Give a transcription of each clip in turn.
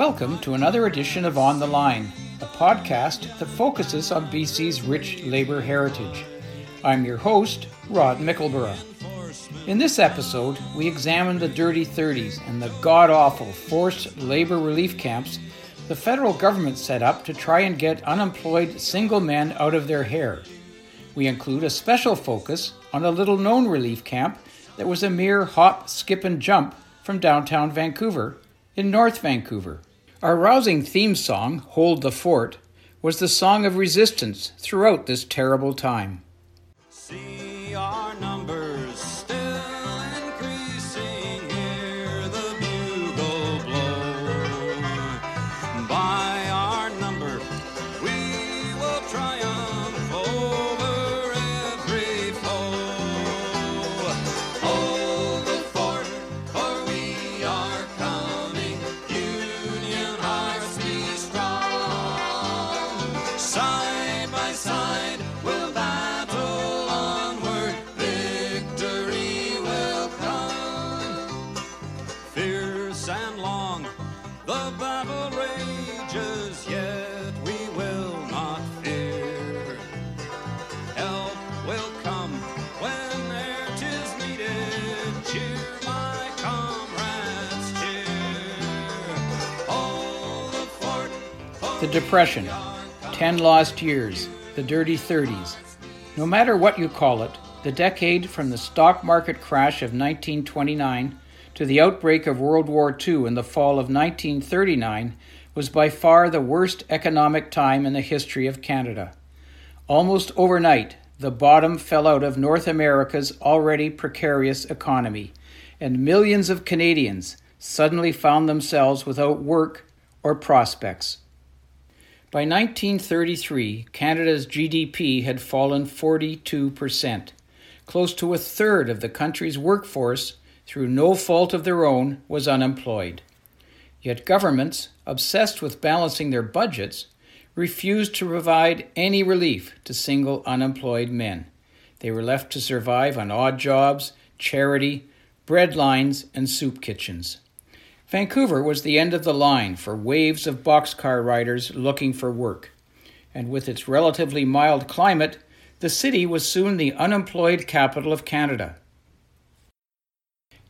Welcome to another edition of On the Line, a podcast that focuses on BC's rich labour heritage. I'm your host, Rod Mickleburgh. In this episode, we examine the dirty 30s and the god awful forced labour relief camps the federal government set up to try and get unemployed single men out of their hair. We include a special focus on a little known relief camp that was a mere hop, skip, and jump from downtown Vancouver in North Vancouver. Our rousing theme song, Hold the Fort, was the song of resistance throughout this terrible time. Yet we will not fear. Help will come whene'er 'tis needed. Cheer, my comrades, cheer. The Depression, 10 lost years, the dirty 30s. No matter what you call it, the decade from the stock market crash of 1929 to the outbreak of World War II in the fall of 1939 was by far the worst economic time in the history of Canada. Almost overnight, the bottom fell out of North America's already precarious economy, and millions of Canadians suddenly found themselves without work or prospects. By 1933, Canada's GDP had fallen 42%. Close to a third of the country's workforce, through no fault of their own, was unemployed. Yet governments, obsessed with balancing their budgets, refused to provide any relief to single unemployed men. They were left to survive on odd jobs, charity, bread lines, and soup kitchens. Vancouver was the end of the line for waves of boxcar riders looking for work. And with its relatively mild climate, the city was soon the unemployed capital of Canada.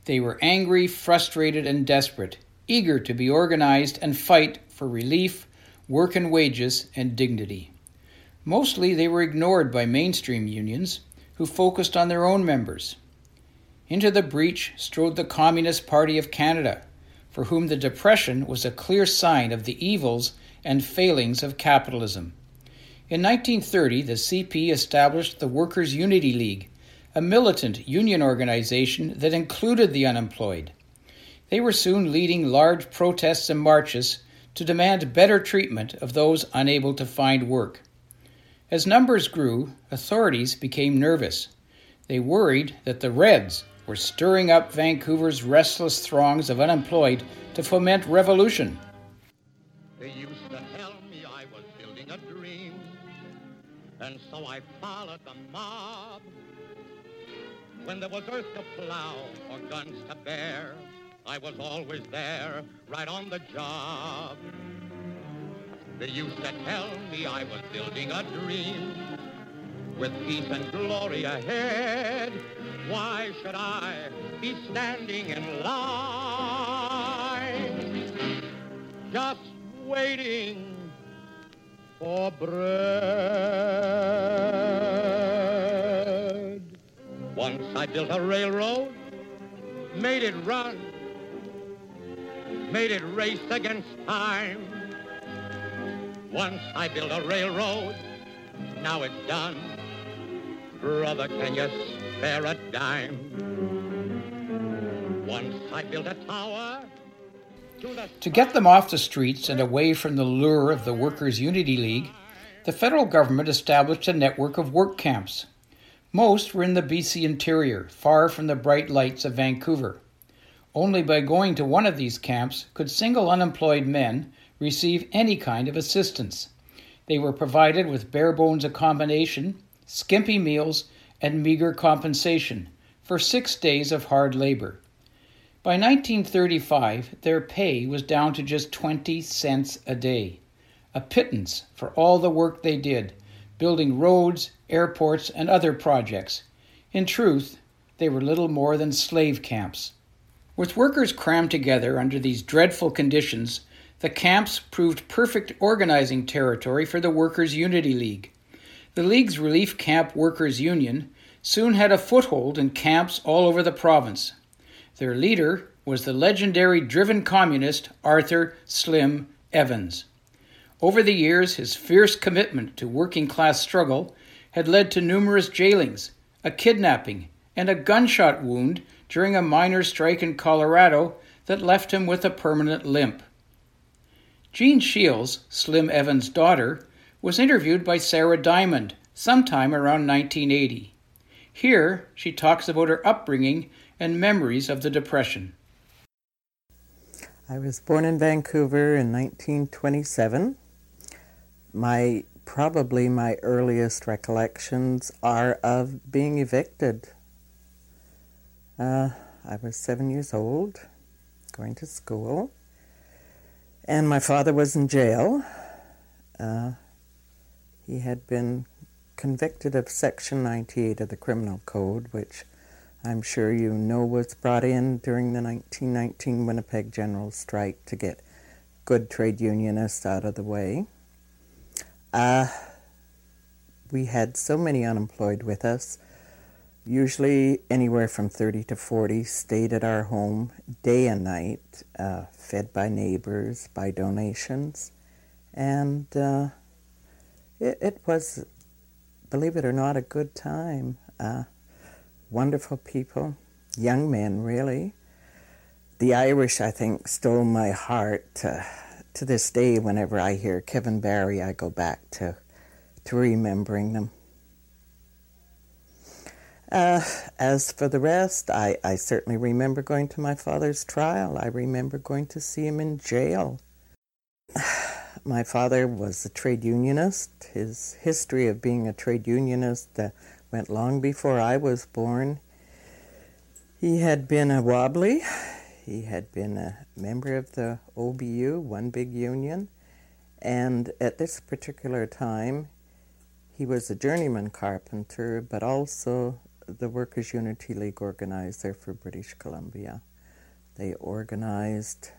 They were angry, frustrated, and desperate, eager to be organized and fight for relief, work and wages, and dignity. Mostly they were ignored by mainstream unions, who focused on their own members. Into the breach strode the Communist Party of Canada, for whom the Depression was a clear sign of the evils and failings of capitalism. In 1930, the CP established the Workers' Unity League, a militant union organization that included the unemployed. They were soon leading large protests and marches to demand better treatment of those unable to find work. As numbers grew, authorities became nervous. They worried that the Reds were stirring up Vancouver's restless throngs of unemployed to foment revolution. They used to tell me I was building a dream, and so I followed the mob. When there was earth to plow or guns to bear, I was always there, right on the job. They used to tell me I was building a dream, with peace and glory ahead. Why should I be standing in line? Just waiting for bread. Once I built a railroad, made it run, made it race against time. Once I built a railroad, now it's done. Brother, can you spare a dime? Once I built a tower. to To get them off the streets and away from the lure of the Workers' Unity League, the federal government established a network of work camps. Most were in the BC interior, far from the bright lights of Vancouver. Only by going to one of these camps could single unemployed men receive any kind of assistance. They were provided with bare bones accommodation, skimpy meals, and meager compensation for six days of hard labor. By 1935, their pay was down to just 20 cents a day, a pittance for all the work they did, building roads, airports, and other projects. In truth, they were little more than slave camps. With workers crammed together under these dreadful conditions, the camps proved perfect organizing territory for the Workers' Unity League. The League's Relief Camp Workers Union soon had a foothold in camps all over the province. Their leader was the legendary driven communist Arthur Slim Evans. Over the years, his fierce commitment to working class struggle had led to numerous jailings, a kidnapping, and a gunshot wound during a miners' strike in Colorado that left him with a permanent limp. Jean Sheils, Slim Evans' daughter, was interviewed by Sara Diamond sometime around 1980. Here, she talks about her upbringing and memories of the Depression. I was born in Vancouver in 1927. My probably my earliest recollections are of being evicted. Uh, I was seven years old, going to school. And my father was in jail. Uh, he had been convicted of Section 98 of the Criminal Code, which I'm sure you know was brought in during the 1919 Winnipeg General Strike to get good trade unionists out of the way. Uh, we had so many unemployed with us usually anywhere from 30 to 40 stayed at our home day and night, uh, fed by neighbors, by donations. And uh, it, it, was, believe it or not, a good time. Uh, wonderful people, young men, really. The Irish, I think, stole my heart. to this day, whenever I hear Kevin Barry, I go back to, to remembering them. Uh, as for the rest, I, I certainly remember going to my father's trial. I remember going to see him in jail. my father was a trade unionist. His history of being a trade unionist uh, went long before I was born. He had been a wobbly. He had been a member of the OBU, one big union, and at this particular time, he was a journeyman carpenter, but also the Workers' Unity League organizer for British Columbia. They organized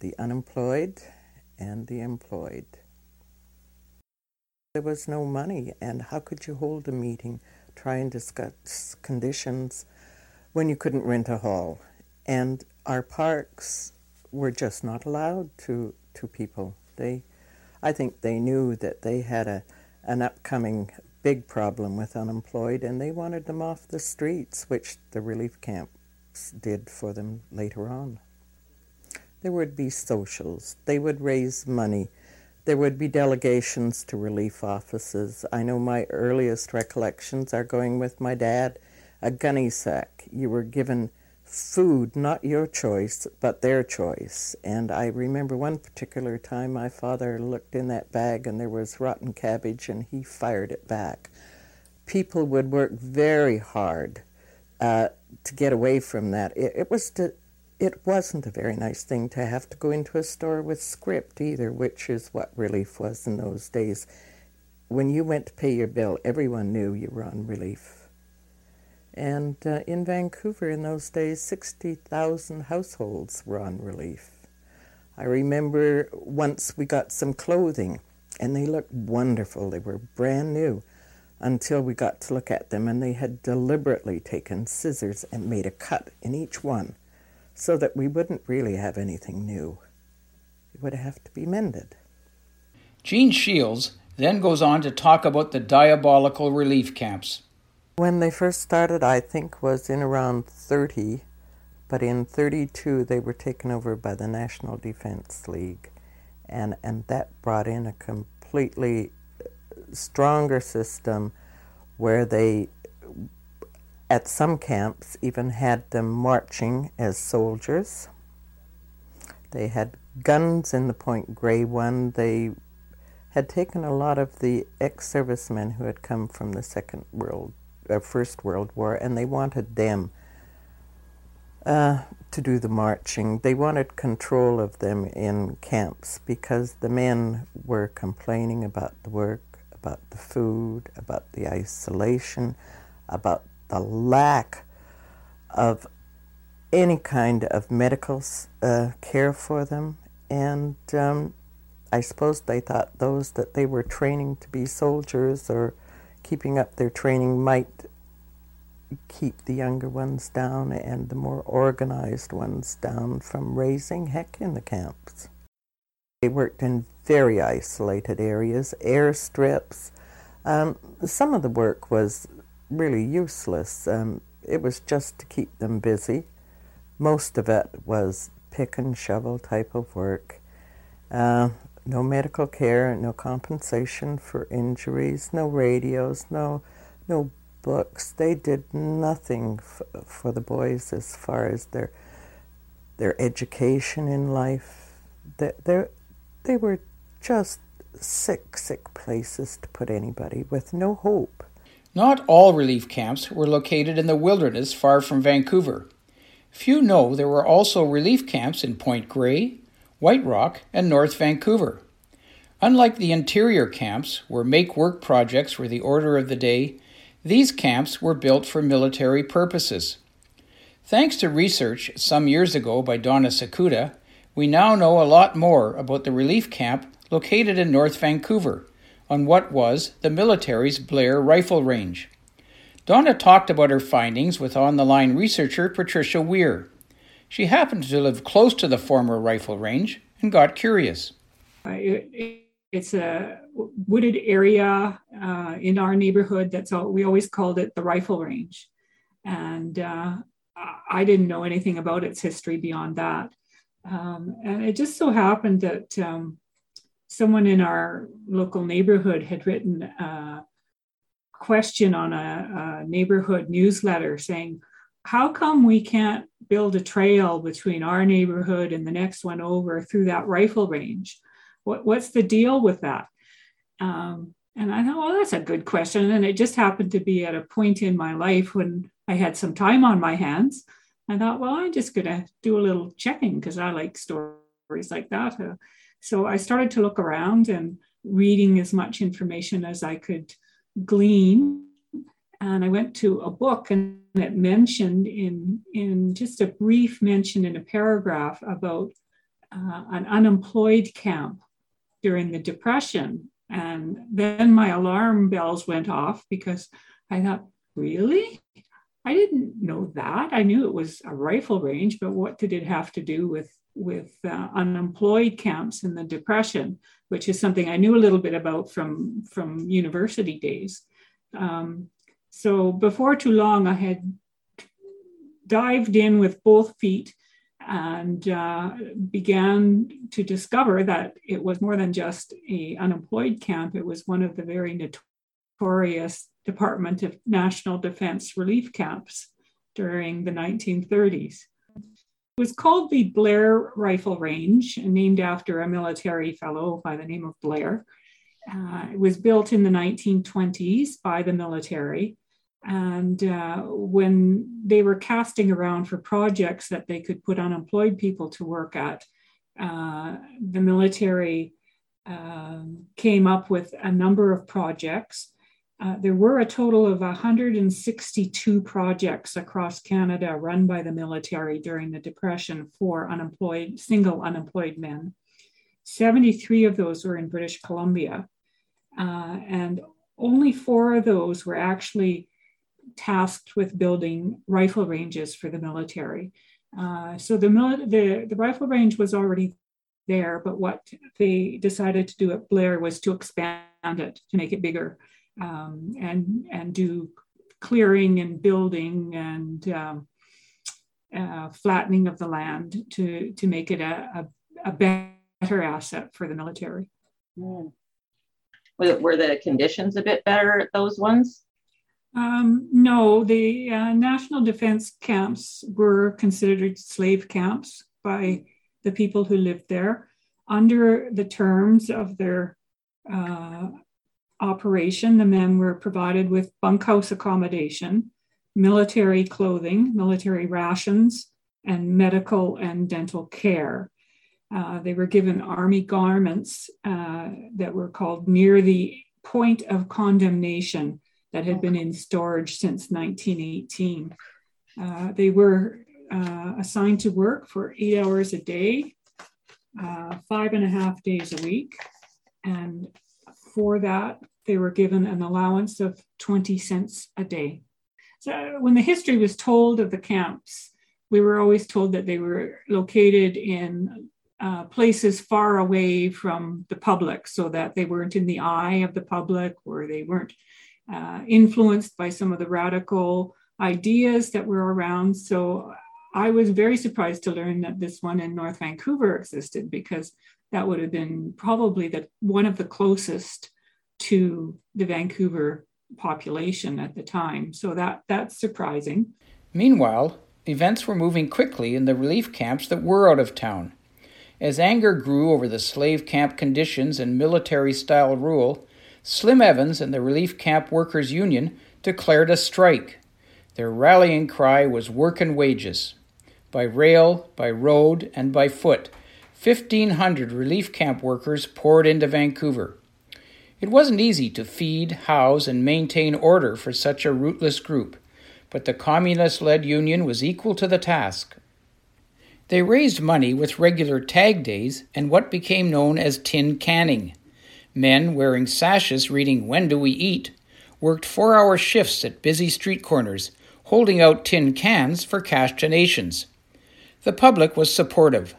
the unemployed and the employed. There was no money, and how could you hold a meeting, try and discuss conditions when you couldn't rent a hall? And our parks were just not allowed to, to people. They, I think they knew that they had a, an upcoming big problem with unemployed, and they wanted them off the streets, which the relief camps did for them later on. There would be socials, they would raise money, there would be delegations to relief offices. I know my earliest recollections are going with my dad, a gunny sack. You were given food, not your choice, but their choice. And I remember one particular time my father looked in that bag and there was rotten cabbage and he fired it back. People would work very hard uh, to get away from that. It, it was to, it wasn't a very nice thing to have to go into a store with scrip either, which is what relief was in those days. When you went to pay your bill, everyone knew you were on relief. And uh, in Vancouver in those days, 60,000 households were on relief. I remember once we got some clothing and they looked wonderful. They were brand new until we got to look at them and they had deliberately taken scissors and made a cut in each one so that we wouldn't really have anything new. It would have to be mended. Jean Sheils then goes on to talk about the diabolical relief camps. When they first started, I think was in around 30, but in 32 they were taken over by the National Defense League, and and that brought in a completely uh, stronger system where they at some camps even had them marching as soldiers. They had guns in the Point Grey one. They had taken a lot of the ex servicemen who had come from the Second World uh, First World War, and they wanted them uh, to do the marching. They wanted control of them in camps because the men were complaining about the work, about the food, about the isolation, about the lack of any kind of medical uh, care for them. And um, I suppose they thought those that they were training to be soldiers or keeping up their training might keep the younger ones down and the more organized ones down from raising heck in the camps. They worked in very isolated areas, airstrips. Um, some of the work was really useless. Um, it was just to keep them busy. Most of it was pick and shovel type of work. Uh, no medical care, no compensation for injuries, no radios, no no books. They did nothing f- for the boys as far as their their education in life. They they were just sick, sick places to put anybody with no hope. Not all relief camps were located in the wilderness far from Vancouver. Few know there were also relief camps in Point Grey, White Rock, and North Vancouver. Unlike the interior camps, where make work projects were the order of the day, these camps were built for military purposes. Thanks to research some years ago by Donna Sacuta, we now know a lot more about the relief camp located in North Vancouver on what was the military's Blair Rifle Range. Donna talked about her findings with on the line researcher Patricia Weir. She happened to live close to the former rifle range and got curious. Uh, it, it's a wooded area uh, in our neighborhood. That's all we always called it the rifle range, and uh, I didn't know anything about its history beyond that. Um, and it just so happened that um, someone in our local neighborhood had written a question on a, a neighborhood newsletter saying, "How come we can't build a trail between our neighborhood and the next one over through that rifle range?" What, what's the deal with that? Um, and I thought, well, that's a good question. And it just happened to be at a point in my life when I had some time on my hands. I thought, well, I'm just going to do a little checking because I like stories like that. Uh, so I started to look around and reading as much information as I could glean. And I went to a book and it mentioned in, in just a brief mention in a paragraph about uh, an unemployed camp during the Depression. And then my alarm bells went off because I thought, really? I didn't know that. I knew it was a rifle range, but what did it have to do with with uh, unemployed camps in the Depression, which is something I knew a little bit about from from university days. Um, so before too long, I had dived in with both feet and uh, began to discover that it was more than just a unemployed camp. It was one of the very notorious Department of National Defense relief camps during the 1930s. It was called the Blair Rifle Range, named after a military fellow by the name of Blair. Uh, it was built in the 1920s by the military and uh, when they were casting around for projects that they could put unemployed people to work at, uh, the military um, came up with a number of projects. Uh, there were a total of 162 projects across Canada run by the military during the Depression for unemployed, single unemployed men. 73 of those were in British Columbia. Uh, and only four of those were actually tasked with building rifle ranges for the military. Uh, so the, the, the rifle range was already there, but what they decided to do at Blair was to expand it to make it bigger um, and and do clearing and building and um, uh, flattening of the land to to make it a, a, a better asset for the military. Mm. Were the conditions a bit better at those ones? Um, no, the uh, national defense camps were considered slave camps by the people who lived there. Under the terms of their uh, operation, the men were provided with bunkhouse accommodation, military clothing, military rations, and medical and dental care. Uh, they were given army garments uh, that were called near the point of condemnation that had been in storage since 1918. Uh, they were uh, assigned to work for eight hours a day, uh, five and a half days a week. And for that, they were given an allowance of 20 cents a day. So when the history was told of the camps, we were always told that they were located in uh, places far away from the public so that they weren't in the eye of the public or they weren't uh, influenced by some of the radical ideas that were around. So I was very surprised to learn that this one in North Vancouver existed because that would have been probably the one of the closest to the Vancouver population at the time. So that that's surprising. Meanwhile, events were moving quickly in the relief camps that were out of town. As anger grew over the slave camp conditions and military style rule, Slim Evans and the Relief Camp Workers Union declared a strike. Their rallying cry was work and wages. By rail, by road, and by foot, 1,500 relief camp workers poured into Vancouver. It wasn't easy to feed, house, and maintain order for such a rootless group, but the communist led union was equal to the task. They raised money with regular tag days and what became known as tin canning. Men wearing sashes reading When Do We Eat worked four hour shifts at busy street corners, holding out tin cans for cash donations. The public was supportive.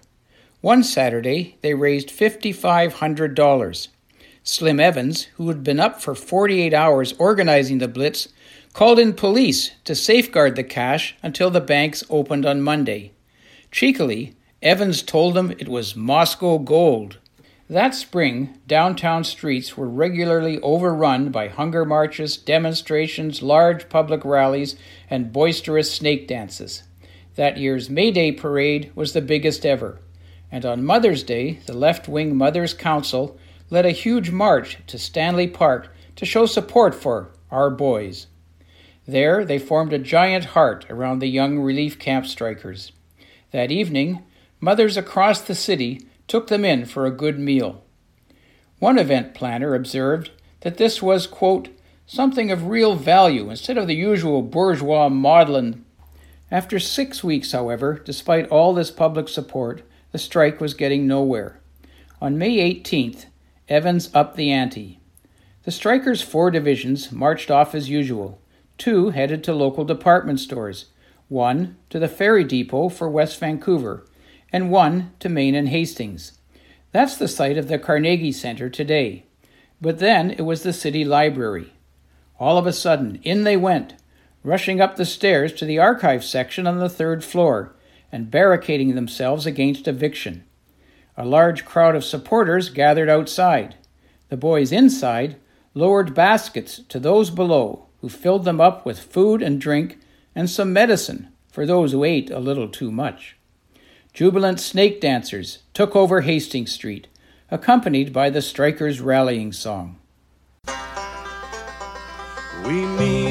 One Saturday, they raised $5,500. Slim Evans, who had been up for 48 hours organizing the blitz, called in police to safeguard the cash until the banks opened on Monday. Cheekily, Evans told them it was Moscow gold. That spring, downtown streets were regularly overrun by hunger marches, demonstrations, large public rallies, and boisterous snake dances. That year's May Day parade was the biggest ever, and on Mother's Day, the left wing Mothers' Council led a huge march to Stanley Park to show support for our boys. There, they formed a giant heart around the young relief camp strikers. That evening, mothers across the city took them in for a good meal. One event planner observed that this was, quote, something of real value instead of the usual bourgeois maudlin. After six weeks, however, despite all this public support, the strike was getting nowhere. On May 18th, Evans upped the ante. The strikers' four divisions marched off as usual. Two headed to local department stores, one to the ferry depot for West Vancouver, and one to Main and Hastings. That's the site of the Carnegie Center today. But then it was the city library. All of a sudden, in they went, rushing up the stairs to the archive section on the third floor and barricading themselves against eviction. A large crowd of supporters gathered outside. The boys inside lowered baskets to those below, who filled them up with food and drink and some medicine for those who ate a little too much. Jubilant snake dancers took over Hastings Street, accompanied by the strikers' rallying song. We meet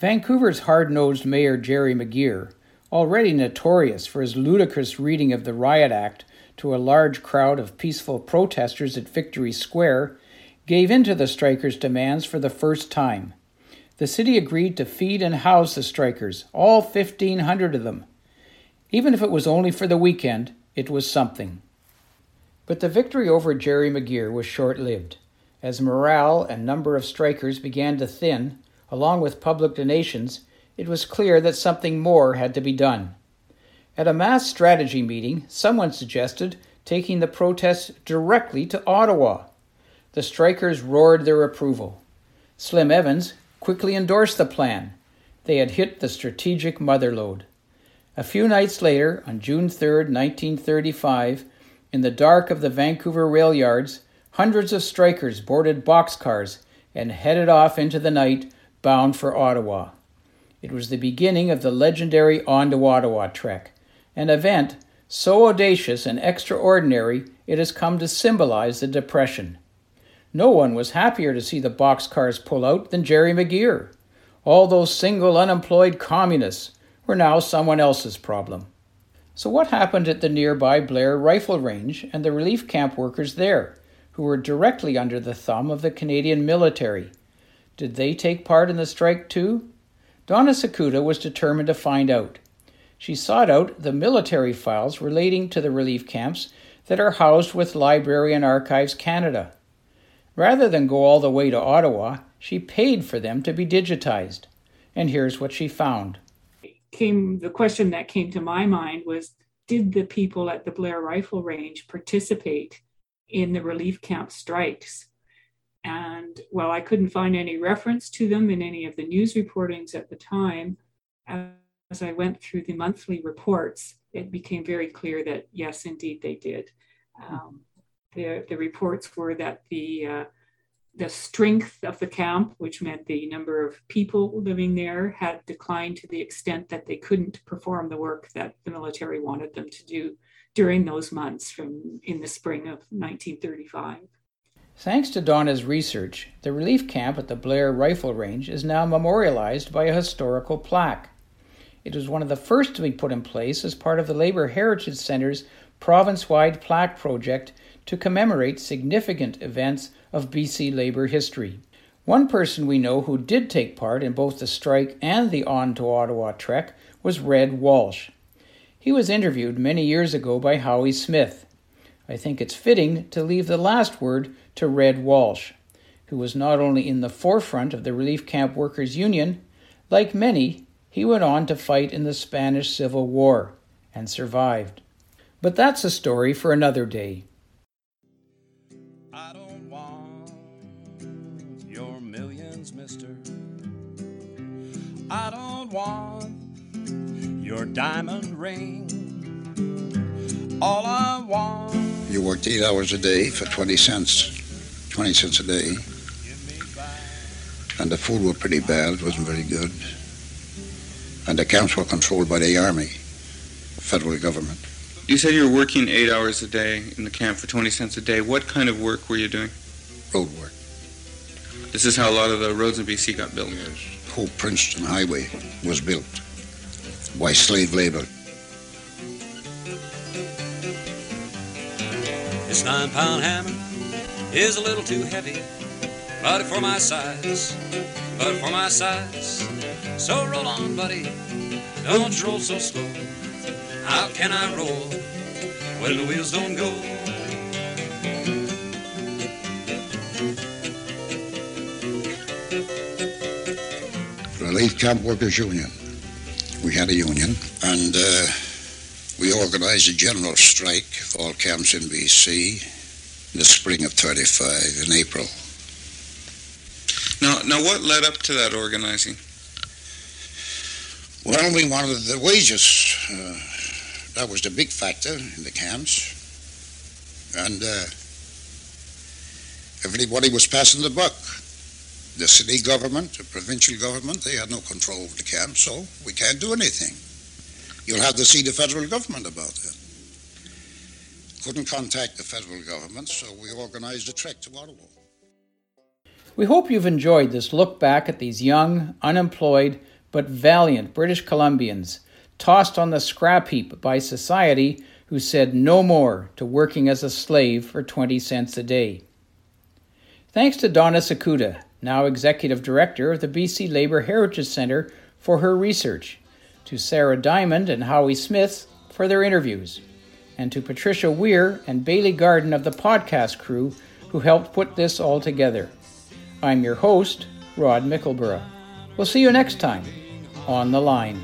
Vancouver's hard nosed mayor Gerry McGeer, already notorious for his ludicrous reading of the Riot Act to a large crowd of peaceful protesters at Victory Square, gave in to the strikers' demands for the first time. The city agreed to feed and house the strikers, all 1,500 of them. Even if it was only for the weekend, it was something. But the victory over Gerry McGeer was short lived. As morale and number of strikers began to thin, along with public donations, it was clear that something more had to be done. At a mass strategy meeting, someone suggested taking the protests directly to Ottawa. The strikers roared their approval. Slim Evans, quickly endorsed the plan. They had hit the strategic mother lode. A few nights later, on June 3, 1935, in the dark of the Vancouver rail yards, hundreds of strikers boarded boxcars and headed off into the night bound for Ottawa. It was the beginning of the legendary On to Ottawa trek, an event so audacious and extraordinary it has come to symbolize the Depression. No one was happier to see the boxcars pull out than Gerry McGeer. All those single unemployed communists were now someone else's problem. So, what happened at the nearby Blair Rifle Range and the relief camp workers there, who were directly under the thumb of the Canadian military? Did they take part in the strike too? Donna Sacuta was determined to find out. She sought out the military files relating to the relief camps that are housed with Library and Archives Canada. Rather than go all the way to Ottawa, she paid for them to be digitized. And here's what she found. Came the question that came to my mind was did the people at the Blair Rifle Range participate in the relief camp strikes? And while I couldn't find any reference to them in any of the news reportings at the time, as I went through the monthly reports, it became very clear that yes, indeed, they did. Um, the, the reports were that the uh, the strength of the camp, which meant the number of people living there, had declined to the extent that they couldn't perform the work that the military wanted them to do during those months from in the spring of 1935. Thanks to Donna's research, the relief camp at the Blair Rifle Range is now memorialized by a historical plaque. It was one of the first to be put in place as part of the Labour Heritage Centre's province wide plaque project to commemorate significant events of BC labour history. One person we know who did take part in both the strike and the On to Ottawa trek was Red Walsh. He was interviewed many years ago by Howie Smith. I think it's fitting to leave the last word to Red Walsh, who was not only in the forefront of the Relief Camp Workers Union, like many, he went on to fight in the Spanish Civil War and survived. But that's a story for another day. I don't want your millions, mister. I don't want your diamond ring. All I want You worked eight hours a day for 20 cents, 20 cents a day. And the food was pretty bad, it wasn't very good. And the camps were controlled by the army, federal government. You said you were working eight hours a day in the camp for 20 cents a day. What kind of work were you doing? Road work. This is how a lot of the roads in BC got built. The whole Princeton Highway was built by slave labor. This nine pound hammer is a little too heavy, but for my size, but for my size. So roll on, buddy, don't you roll so slow. How can I roll when the wheels don't go? Relief Camp Workers Union. We had a union, and uh, we organized a general strike of all camps in BC in the spring of 35, in April. Now, now, what led up to that organizing? Well, we wanted the wages. Uh, that was the big factor in the camps. And uh, everybody was passing the buck. The city government, the provincial government, they had no control of the camps, so we can't do anything. You'll have to see the federal government about that. Couldn't contact the federal government, so we organized a trek to Ottawa. We hope you've enjoyed this look back at these young, unemployed, but valiant British Columbians tossed on the scrap heap by society who said no more to working as a slave for 20 cents a day. Thanks to Donna Sacuta, now Executive Director of the BC Labour Heritage Centre, for her research, to Sara Diamond and Howie Smith for their interviews, and to Patricia Weir and Bailey Garden of the podcast crew who helped put this all together. I'm your host, Rod Mickleburgh. We'll see you next time on The Line.